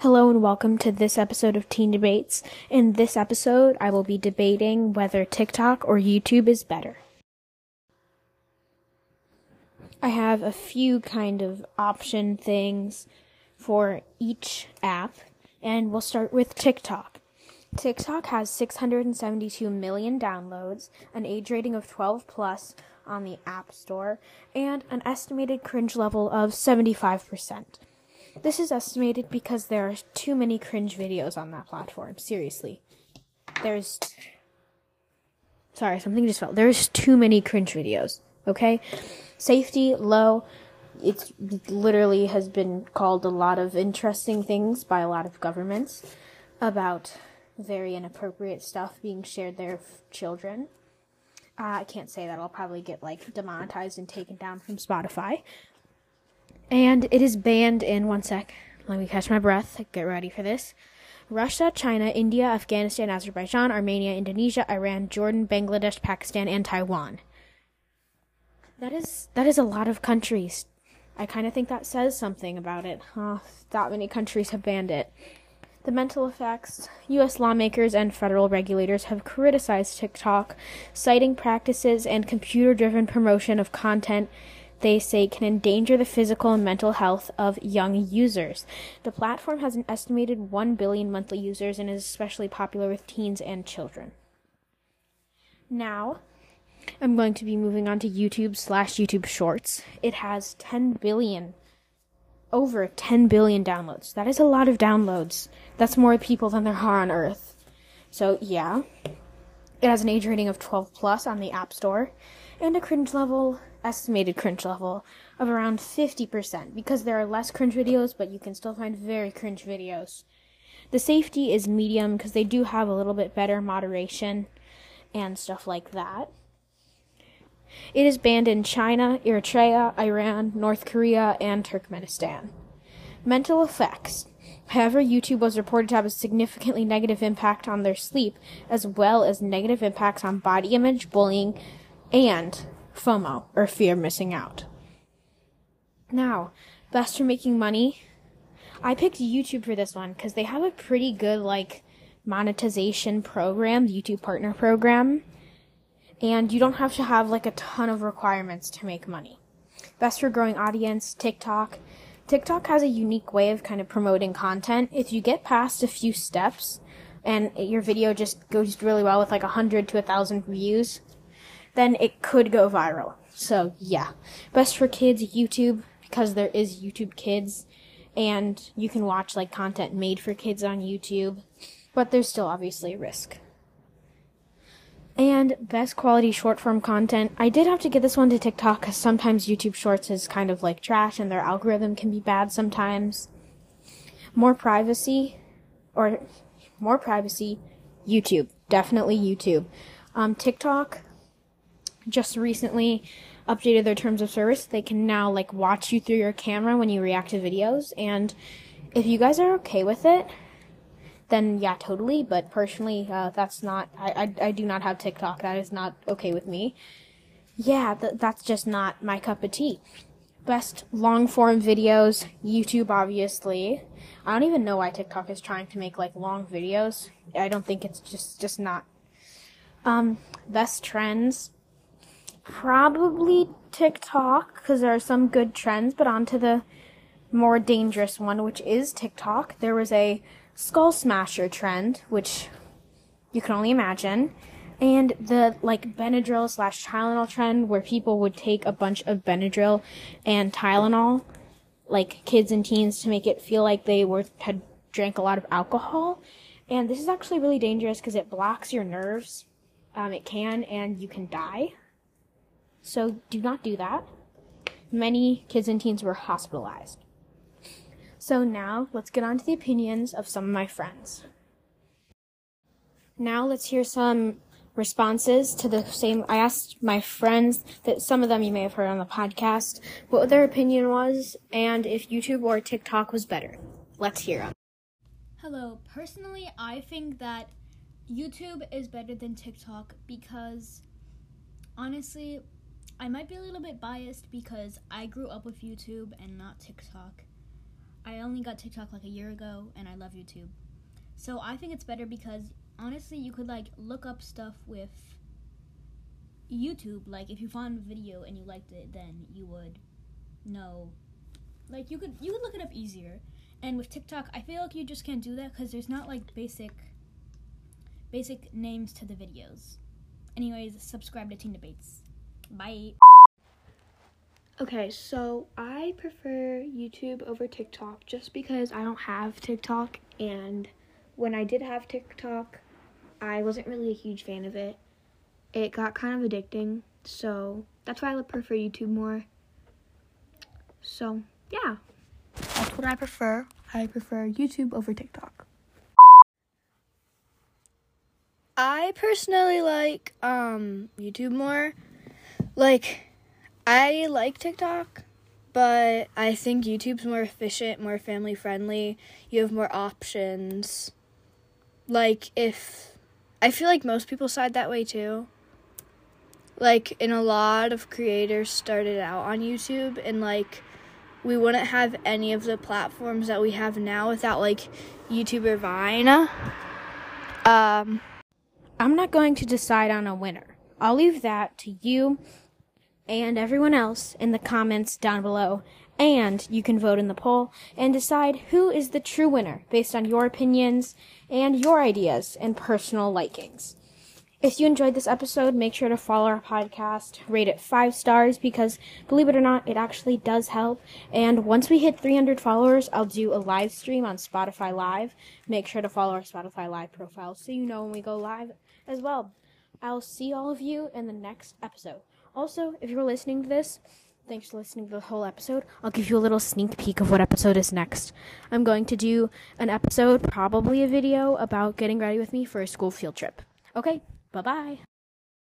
Hello and welcome to this episode of Teen Debates. In this episode, I will be debating whether TikTok or YouTube is better. I have a few kind of option things for each app, and we'll start with TikTok. TikTok has 672 million downloads, an age rating of 12 plus on the App Store, and an estimated cringe level of 75%. This is estimated because there are too many cringe videos on that platform. Seriously. There's. Sorry, something just fell. There's too many cringe videos. Okay? Safety, low. It literally has been called a lot of interesting things by a lot of governments about very inappropriate stuff being shared there of children. Uh, I can't say that. I'll probably get like demonetized and taken down from Spotify. And it is banned in one sec. Let me catch my breath. Get ready for this. Russia, China, India, Afghanistan, Azerbaijan, Armenia, Indonesia, Iran, Jordan, Bangladesh, Pakistan, and Taiwan. That is that is a lot of countries. I kind of think that says something about it. Huh, that many countries have banned it. The mental effects. U.S. lawmakers and federal regulators have criticized TikTok, citing practices and computer driven promotion of content they say can endanger the physical and mental health of young users. The platform has an estimated 1 billion monthly users and is especially popular with teens and children. Now, I'm going to be moving on to YouTube slash YouTube Shorts. It has 10 billion, over 10 billion downloads. That is a lot of downloads. That's more people than there are on Earth. So, yeah. It has an age rating of 12 plus on the App Store and a cringe level estimated cringe level of around 50% because there are less cringe videos, but you can still find very cringe videos. The safety is medium because they do have a little bit better moderation and stuff like that. It is banned in China, Eritrea, Iran, North Korea, and Turkmenistan. Mental effects. However, YouTube was reported to have a significantly negative impact on their sleep, as well as negative impacts on body image, bullying, and FOMO, or fear of missing out. Now, best for making money. I picked YouTube for this one because they have a pretty good, like, monetization program, YouTube Partner Program. And you don't have to have, like, a ton of requirements to make money. Best for growing audience, TikTok. TikTok has a unique way of kind of promoting content. If you get past a few steps and your video just goes really well with like a 100 to a 1000 views, then it could go viral. So yeah, best for kids, YouTube, because there is YouTube Kids, and you can watch like content made for kids on YouTube, but there's still obviously a risk. And best quality short form content. I did have to get this one to TikTok because sometimes YouTube Shorts is kind of like trash and their algorithm can be bad sometimes. More privacy, or more privacy, YouTube. Definitely YouTube. Um, TikTok, just recently updated their terms of service. They can now like watch you through your camera when you react to videos and if you guys are okay with it, then yeah, totally. But personally, uh, that's not. I, I I do not have TikTok. That is not okay with me. Yeah, th- that's just not my cup of tea. Best long form videos, YouTube obviously. I don't even know why TikTok is trying to make like long videos. I don't think it's just just not. Um, best trends, probably TikTok because there are some good trends, but onto the more dangerous one, which is TikTok. There was a skull smasher trend, which you can only imagine, and the like Benadryl slash Tylenol trend, where people would take a bunch of Benadryl and Tylenol, like kids and teens, to make it feel like they were had drank a lot of alcohol. And this is actually really dangerous because it blocks your nerves. Um, it can, and you can die. So do not do that. Many kids and teens were hospitalized. So now let's get on to the opinions of some of my friends. Now let's hear some responses to the same. I asked my friends that some of them you may have heard on the podcast what their opinion was and if YouTube or TikTok was better. Let's hear them. Hello. Personally, I think that YouTube is better than TikTok because honestly, I might be a little bit biased because I grew up with YouTube and not TikTok. I only got TikTok like a year ago, and I love YouTube. So I think it's better because honestly, you could like look up stuff with YouTube. Like if you found a video and you liked it, then you would know. Like you could you could look it up easier. And with TikTok, I feel like you just can't do that because there's not like basic basic names to the videos. Anyways, subscribe to Teen Debates. Bye. Okay, so I prefer YouTube over TikTok just because I don't have TikTok and when I did have TikTok, I wasn't really a huge fan of it. It got kind of addicting, so that's why I prefer YouTube more. So, yeah. That's what I prefer. I prefer YouTube over TikTok. I personally like um YouTube more. Like I like TikTok, but I think YouTube's more efficient, more family friendly. You have more options. Like if I feel like most people side that way too. Like and a lot of creators started out on YouTube and like we wouldn't have any of the platforms that we have now without like YouTube or Vine. Um I'm not going to decide on a winner. I'll leave that to you and everyone else in the comments down below. And you can vote in the poll and decide who is the true winner based on your opinions and your ideas and personal likings. If you enjoyed this episode, make sure to follow our podcast, rate it five stars because believe it or not, it actually does help. And once we hit 300 followers, I'll do a live stream on Spotify Live. Make sure to follow our Spotify Live profile so you know when we go live as well. I'll see all of you in the next episode. Also, if you're listening to this, thanks for listening to the whole episode. I'll give you a little sneak peek of what episode is next. I'm going to do an episode, probably a video, about getting ready with me for a school field trip. Okay, bye bye.